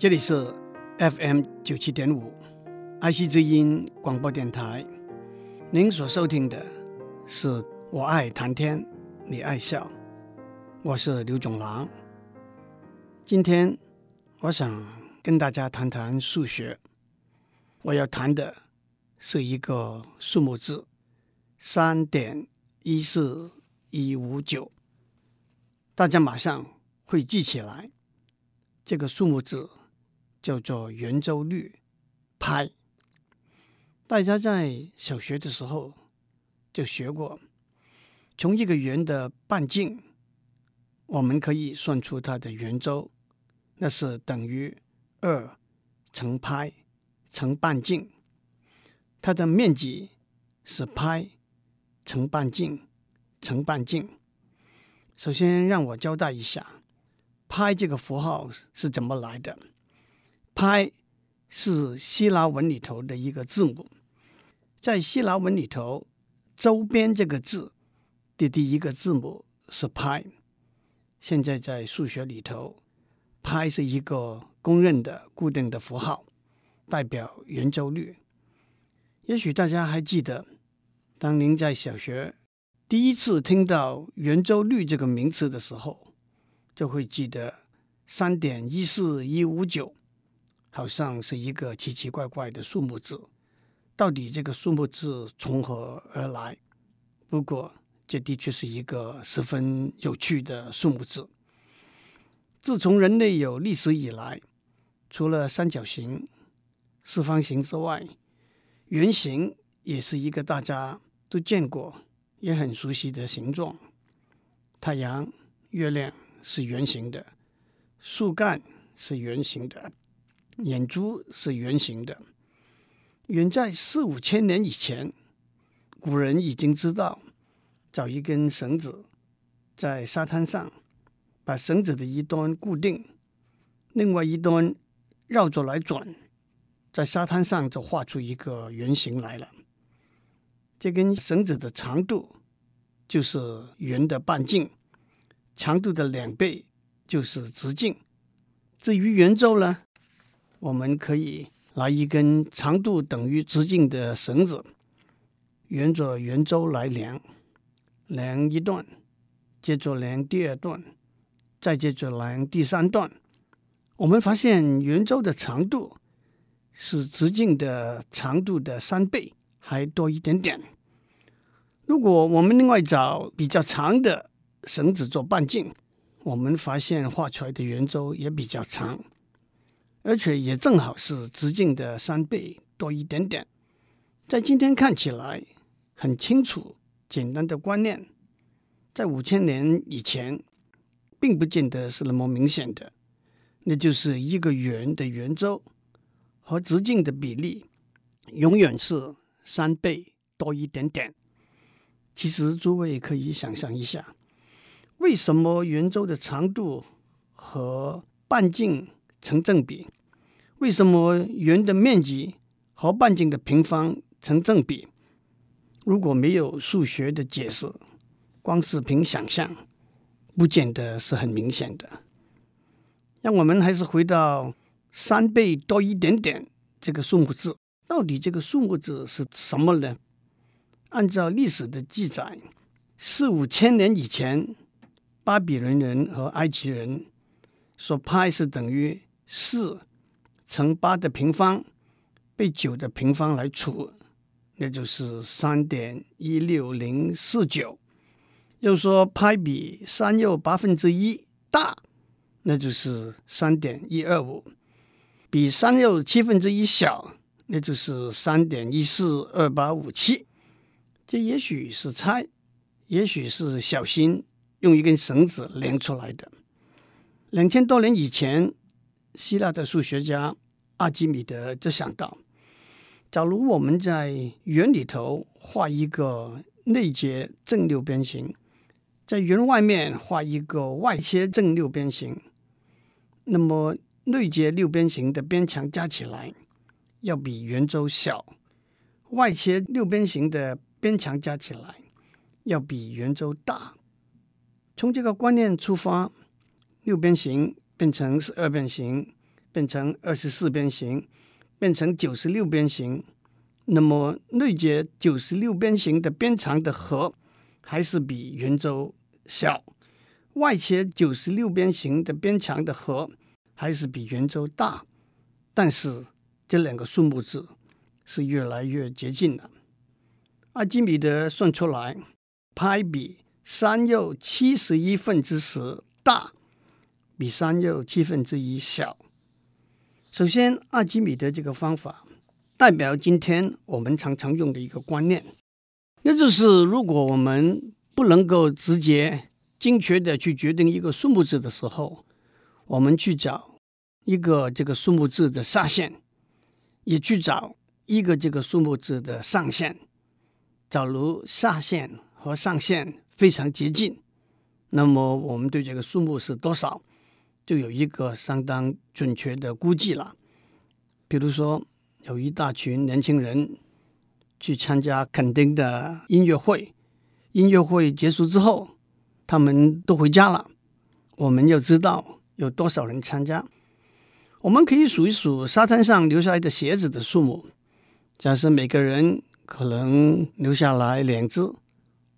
这里是 FM 九七点五爱惜之音广播电台。您所收听的是我爱谈天，你爱笑，我是刘总郎。今天我想跟大家谈谈数学。我要谈的是一个数目字，三点一四一五九。大家马上会记起来，这个数目字。叫做圆周率派。大家在小学的时候就学过，从一个圆的半径，我们可以算出它的圆周，那是等于二乘派乘半径。它的面积是派乘半径乘半径。首先让我交代一下，派这个符号是怎么来的。派是希腊文里头的一个字母，在希腊文里头，周边这个字的第一个字母是派。现在在数学里头，派是一个公认的固定的符号，代表圆周率。也许大家还记得，当您在小学第一次听到圆周率这个名词的时候，就会记得三点一四一五九。好像是一个奇奇怪怪的数目字，到底这个数目字从何而来？不过，这的确是一个十分有趣的数目字。自从人类有历史以来，除了三角形、四方形之外，圆形也是一个大家都见过、也很熟悉的形状。太阳、月亮是圆形的，树干是圆形的。眼珠是圆形的。远在四五千年以前，古人已经知道，找一根绳子在沙滩上，把绳子的一端固定，另外一端绕着来转，在沙滩上就画出一个圆形来了。这根绳子的长度就是圆的半径，长度的两倍就是直径。至于圆周呢？我们可以拿一根长度等于直径的绳子，沿着圆周来量，量一段，接着量第二段，再接着量第三段。我们发现圆周的长度是直径的长度的三倍，还多一点点。如果我们另外找比较长的绳子做半径，我们发现画出来的圆周也比较长。而且也正好是直径的三倍多一点点，在今天看起来很清楚、简单的观念，在五千年以前，并不见得是那么明显的。那就是一个圆的圆周和直径的比例，永远是三倍多一点点。其实诸位可以想象一下，为什么圆周的长度和半径成正比，为什么圆的面积和半径的平方成正比？如果没有数学的解释，光是凭想象，不见得是很明显的。让我们还是回到三倍多一点点这个数目字，到底这个数目字是什么呢？按照历史的记载，四五千年以前，巴比伦人和埃及人说派是等于。四乘八的平方被九的平方来除，那就是三点一六零四九。又说派比三又八分之一大，那就是三点一二五。比三又七分之一小，那就是三点一四二八五七。这也许是猜，也许是小心用一根绳子量出来的。两千多年以前。希腊的数学家阿基米德就想到，假如我们在圆里头画一个内接正六边形，在圆外面画一个外切正六边形，那么内接六边形的边墙加起来要比圆周小，外切六边形的边墙加起来要比圆周大。从这个观念出发，六边形。变成十二边形，变成二十四边形，变成九十六边形，那么内接九十六边形的边长的和还是比圆周小，外切九十六边形的边长的和还是比圆周大，但是这两个数目字是越来越接近了。阿基米德算出来，派比三又七十一分之十大，比三又七分之一小。首先，阿基米德这个方法代表今天我们常常用的一个观念，那就是如果我们不能够直接精确的去决定一个数目字的时候，我们去找一个这个数目字的下限，也去找一个这个数目字的上限。假如下限和上限非常接近，那么我们对这个数目是多少，就有一个相当准确的估计了。比如说，有一大群年轻人去参加肯丁的音乐会，音乐会结束之后，他们都回家了。我们要知道有多少人参加，我们可以数一数沙滩上留下来的鞋子的数目。假设每个人。可能留下来两只，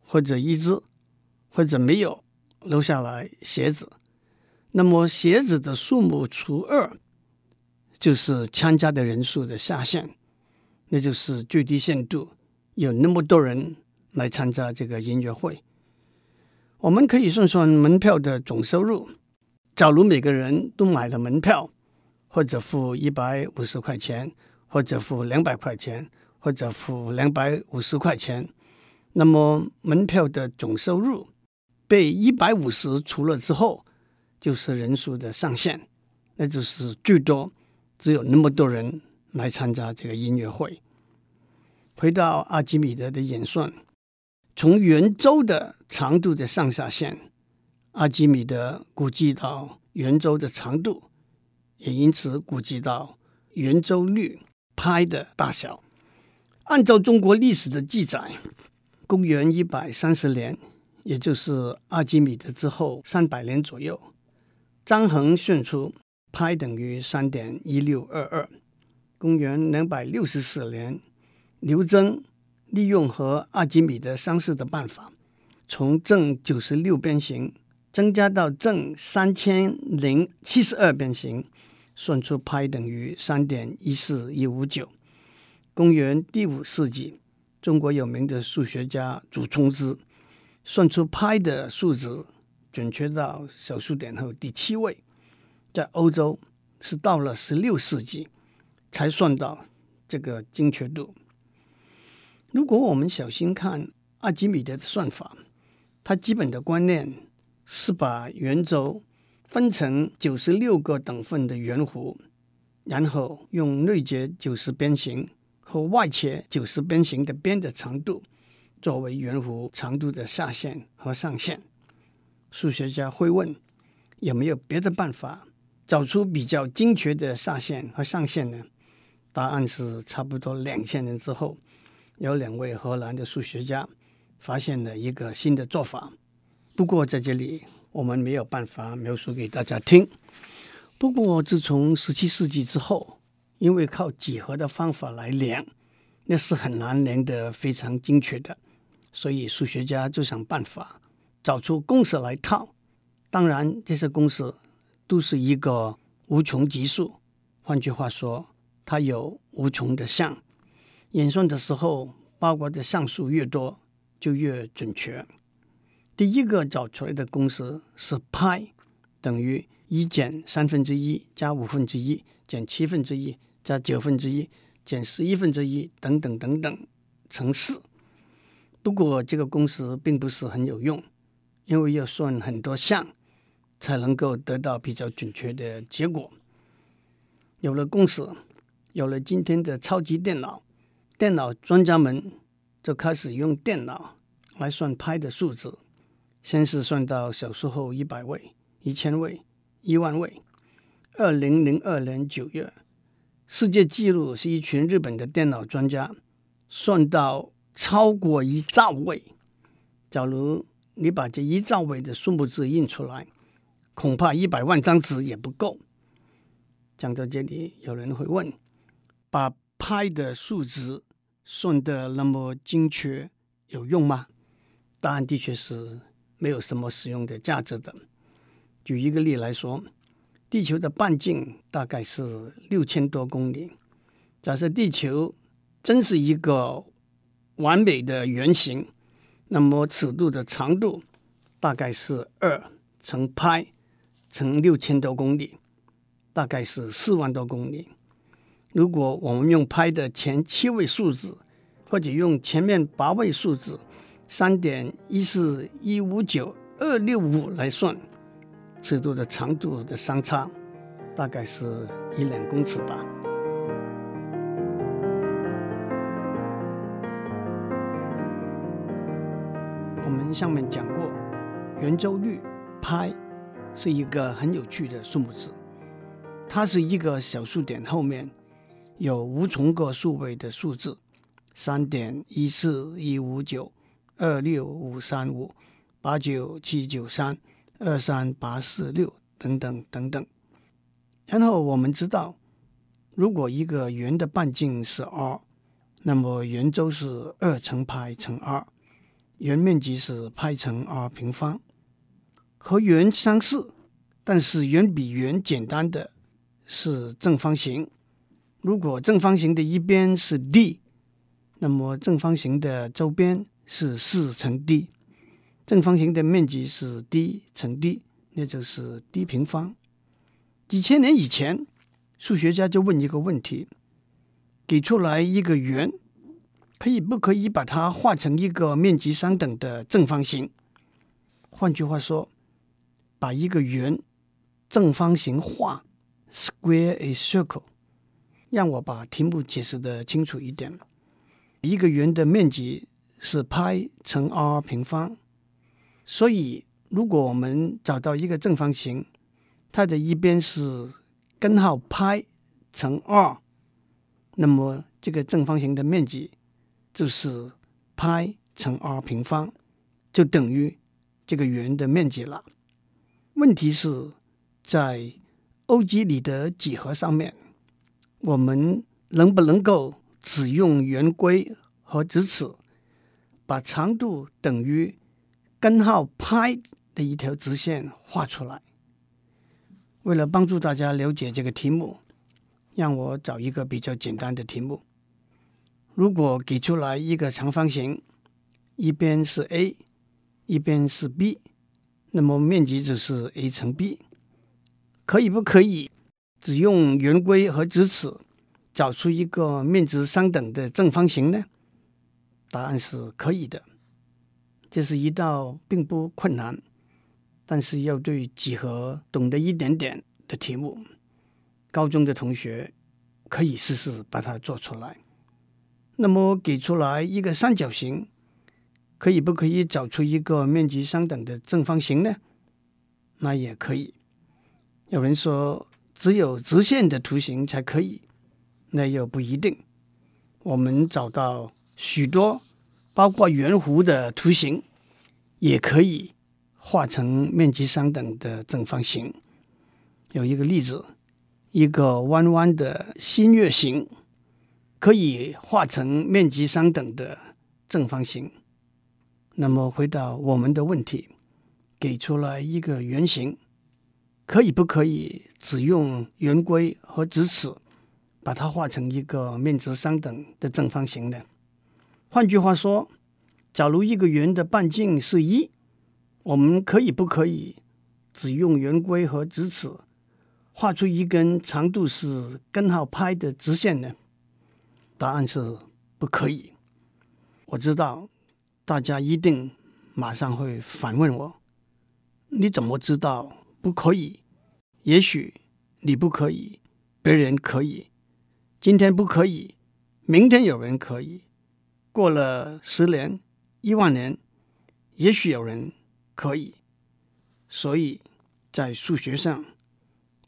或者一只，或者没有留下来鞋子。那么鞋子的数目除二，就是参加的人数的下限，那就是最低限度有那么多人来参加这个音乐会。我们可以算算门票的总收入。假如每个人都买了门票，或者付一百五十块钱，或者付两百块钱。或者付两百五十块钱，那么门票的总收入被一百五十除了之后，就是人数的上限，那就是最多只有那么多人来参加这个音乐会。回到阿基米德的演算，从圆周的长度的上下限，阿基米德估计到圆周的长度，也因此估计到圆周率派的大小。按照中国历史的记载，公元一百三十年，也就是阿基米德之后三百年左右，张衡算出派等于三点一六二二。公元两百六十四年，刘楨利用和阿基米德相似的办法，从正九十六边形增加到正三千零七十二边形，算出派等于三点一四一五九。公元第五世纪，中国有名的数学家祖冲之算出派的数值准确到小数点后第七位。在欧洲是到了十六世纪才算到这个精确度。如果我们小心看阿基米德的算法，它基本的观念是把圆周分成九十六个等份的圆弧，然后用内结九十边形。和外切九十边形的边的长度作为圆弧长度的下限和上限。数学家会问：有没有别的办法找出比较精确的下限和上限呢？答案是差不多两千年之后，有两位荷兰的数学家发现了一个新的做法。不过在这里我们没有办法描述给大家听。不过自从十七世纪之后，因为靠几何的方法来量，那是很难量得非常精确的，所以数学家就想办法找出公式来套。当然，这些公式都是一个无穷级数，换句话说，它有无穷的项。演算的时候，包括的项数越多，就越准确。第一个找出来的公式是派等于一减三分之一加五分之一减七分之一。加九分之一减十一分之一等等等等乘四。不过这个公式并不是很有用，因为要算很多项才能够得到比较准确的结果。有了公式，有了今天的超级电脑，电脑专家们就开始用电脑来算派的数字。先是算到小数后一百位、一千位、一万位。二零零二年九月。世界纪录是一群日本的电脑专家算到超过一兆位。假如你把这一兆位的数目字印出来，恐怕一百万张纸也不够。讲到这里，有人会问：把派的数值算得那么精确有用吗？答案的确是没有什么实用的价值的。举一个例来说，地球的半径大概是六千多公里。假设地球真是一个完美的圆形，那么尺度的长度大概是二乘派乘六千多公里，大概是四万多公里。如果我们用派的前七位数字，或者用前面八位数字三点一四一五九二六五来算，尺度的长度的相差大概是一两公尺吧。上面讲过，圆周率派是一个很有趣的数目字，它是一个小数点后面。有无穷个数位的数字，三点一四一五九二六五三五八九七九三二三八四六等等等等。然后我们知道，如果一个圆的半径是 r，那么圆周是二乘派乘 r，圆面积是派乘 r 平方。和圆相似，但是远比圆简单的是正方形。如果正方形的一边是 d，那么正方形的周边是四乘 d，正方形的面积是 d 乘 d，那就是 d 平方。几千年以前，数学家就问一个问题：给出来一个圆，可以不可以把它画成一个面积相等的正方形？换句话说，把一个圆正方形画，square a circle。让我把题目解释的清楚一点。一个圆的面积是派乘 r 平方，所以如果我们找到一个正方形，它的一边是根号派乘 r，那么这个正方形的面积就是派乘 r 平方，就等于这个圆的面积了。问题是，在欧几里得几何上面。我们能不能够只用圆规和直尺，把长度等于根号派的一条直线画出来？为了帮助大家了解这个题目，让我找一个比较简单的题目。如果给出来一个长方形，一边是 a，一边是 b，那么面积就是 a 乘 b，可以不可以？只用圆规和直尺找出一个面值相等的正方形呢？答案是可以的。这是一道并不困难，但是要对几何懂得一点点的题目。高中的同学可以试试把它做出来。那么给出来一个三角形，可以不可以找出一个面积相等的正方形呢？那也可以。有人说。只有直线的图形才可以，那又不一定。我们找到许多包括圆弧的图形，也可以画成面积相等的正方形。有一个例子，一个弯弯的新月形可以画成面积相等的正方形。那么回到我们的问题，给出来一个圆形。可以不可以只用圆规和直尺把它画成一个面值相等的正方形呢？换句话说，假如一个圆的半径是一，我们可以不可以只用圆规和直尺画出一根长度是根号派的直线呢？答案是不可以。我知道大家一定马上会反问我：你怎么知道不可以？也许你不可以，别人可以。今天不可以，明天有人可以。过了十年、一万年，也许有人可以。所以在数学上，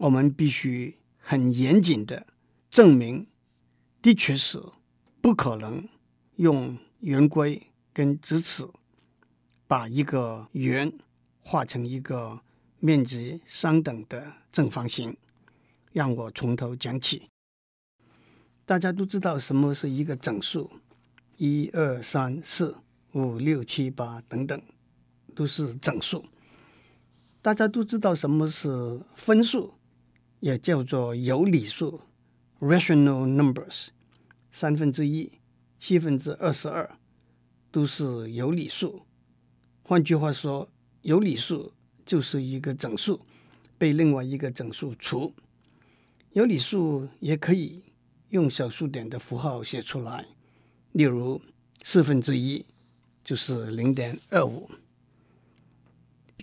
我们必须很严谨的证明，的确是不可能用圆规跟直尺把一个圆画成一个面积相等的正方形，让我从头讲起。大家都知道什么是一个整数，一二三四五六七八等等，都是整数。大家都知道什么是分数，也叫做有理数 （rational numbers）。三分之一、七分之二十二都是有理数。换句话说，有理数就是一个整数被另外一个整数除。有理数也可以用小数点的符号写出来，例如四分之一就是零点二五。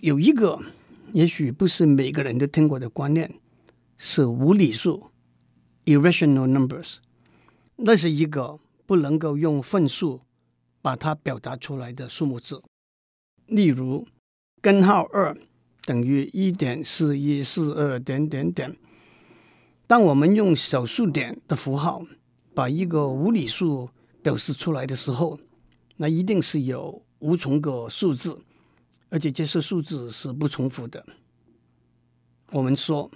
有一个也许不是每个人都听过的观念，是无理数 （irrational numbers）。那是一个不能够用分数把它表达出来的数目字，例如根号二等于一点四一四二点点点。当我们用小数点的符号把一个无理数表示出来的时候，那一定是有无穷个数字，而且这些数字是不重复的。我们说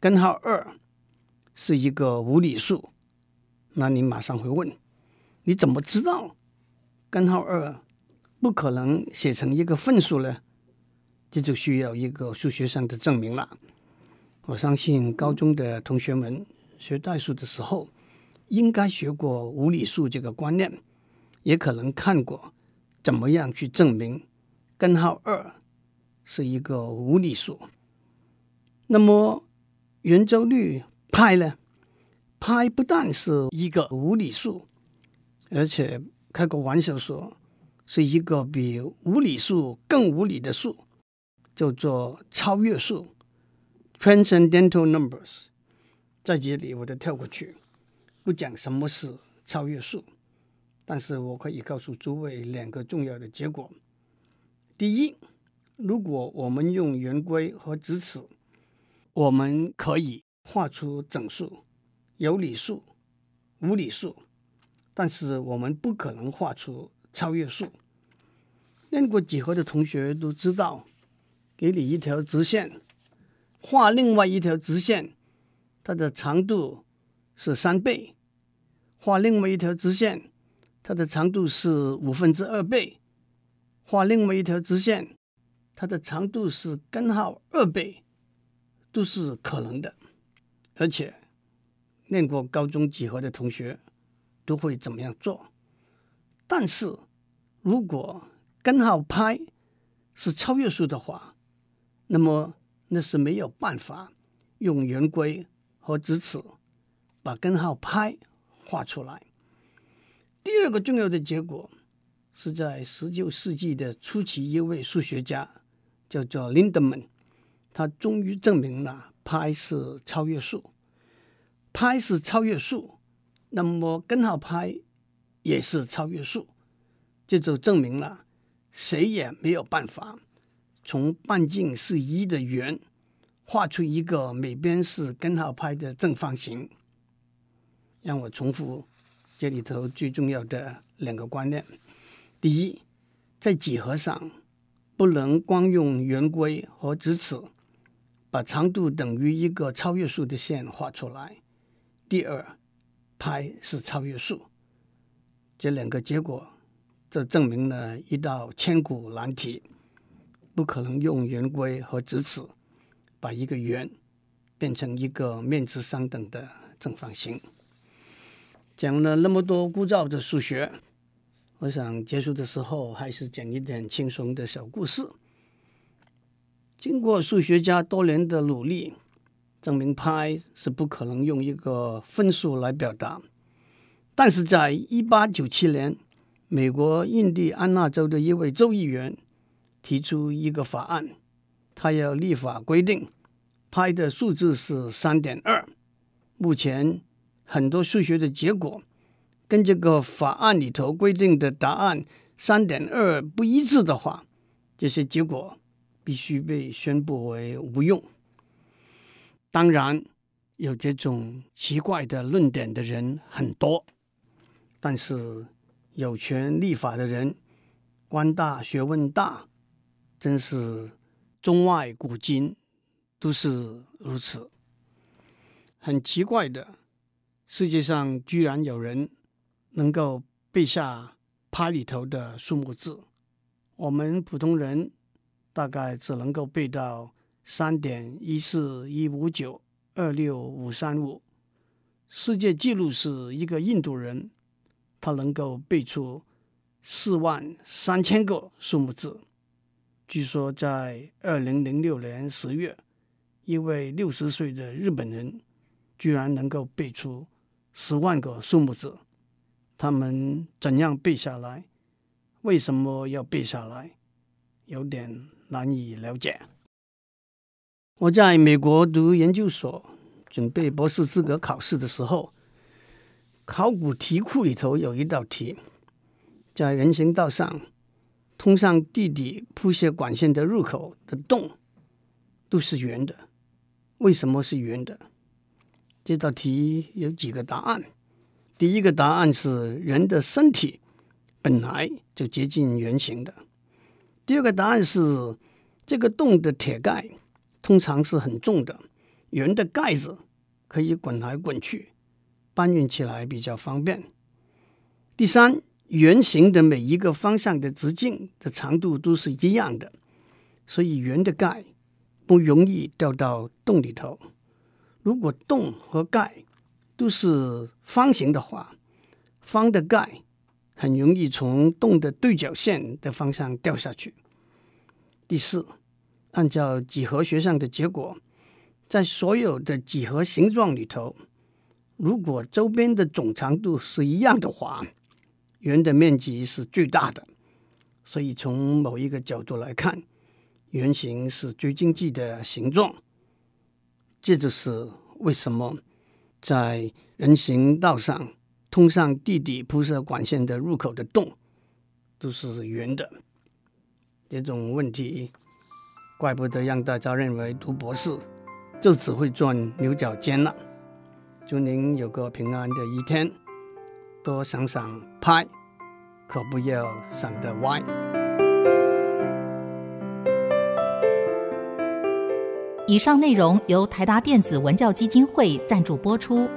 根号二是一个无理数。那你马上会问，你怎么知道根号二不可能写成一个分数呢？这就需要一个数学上的证明了。我相信高中的同学们学代数的时候，应该学过无理数这个观念，也可能看过怎么样去证明根号二是一个无理数。那么圆周率派呢？派不但是一个无理数，而且开个玩笑说，是一个比无理数更无理的数，叫做超越数 （transcendental numbers）。在这里我都跳过去，不讲什么是超越数，但是我可以告诉诸位两个重要的结果：第一，如果我们用圆规和直尺，我们可以画出整数。有理数、无理数，但是我们不可能画出超越数。练过几何的同学都知道，给你一条直线，画另外一条直线，它的长度是三倍；画另外一条直线，它的长度是五分之二倍；画另外一条直线，它的长度是根号二倍，都是可能的，而且。念过高中几何的同学都会怎么样做？但是如果根号派是超越数的话，那么那是没有办法用圆规和直尺把根号派画出来。第二个重要的结果是在十九世纪的初期，一位数学家叫做 Lindemann，他终于证明了派是超越数。拍是超越数，那么根号拍也是超越数，这就证明了谁也没有办法从半径是一的圆画出一个每边是根号拍的正方形。让我重复这里头最重要的两个观念：第一，在几何上不能光用圆规和直尺把长度等于一个超越数的线画出来。第二，派是超越数，这两个结果，这证明了一道千古难题，不可能用圆规和直尺把一个圆变成一个面值相等的正方形。讲了那么多枯燥的数学，我想结束的时候还是讲一点轻松的小故事。经过数学家多年的努力。证明派是不可能用一个分数来表达，但是在一八九七年，美国印第安纳州的一位州议员提出一个法案，他要立法规定派的数字是三点二。目前很多数学的结果跟这个法案里头规定的答案三点二不一致的话，这些结果必须被宣布为无用。当然，有这种奇怪的论点的人很多，但是有权立法的人官大学问大，真是中外古今都是如此。很奇怪的，世界上居然有人能够背下牌里头的数目字。我们普通人大概只能够背到三点一四一五九二六五三五。世界纪录是一个印度人，他能够背出四万三千个数目字。据说在二零零六年十月，一位六十岁的日本人居然能够背出十万个数目字。他们怎样背下来？为什么要背下来？有点难以了解。我在美国读研究所，准备博士资格考试的时候，考古题库里头有一道题，在人行道上通向地底铺设管线的入口的洞都是圆的，为什么是圆的？这道题有几个答案。第一个答案是人的身体本来就接近圆形的。第二个答案是这个洞的铁盖通常是很重的，圆的盖子可以滚来滚去，搬运起来比较方便。第三，圆形的每一个方向的直径的长度都是一样的，所以圆的盖不容易掉到洞里头。如果洞和盖都是方形的话，方的盖很容易从洞的对角线的方向掉下去。第四，按照几何学上的结果，在所有的几何形状里头，如果周边的总长度是一样的话，圆的面积是最大的。所以从某一个角度来看，圆形是最经济的形状。这就是为什么。在人行道上通向地底铺设管线的入口的洞都是圆的，这种问题怪不得让大家认为读博士就只会钻牛角尖了。祝您有个平安的一天，多想想拍，可不要想得歪。以上内容由台达电子文教基金会赞助播出。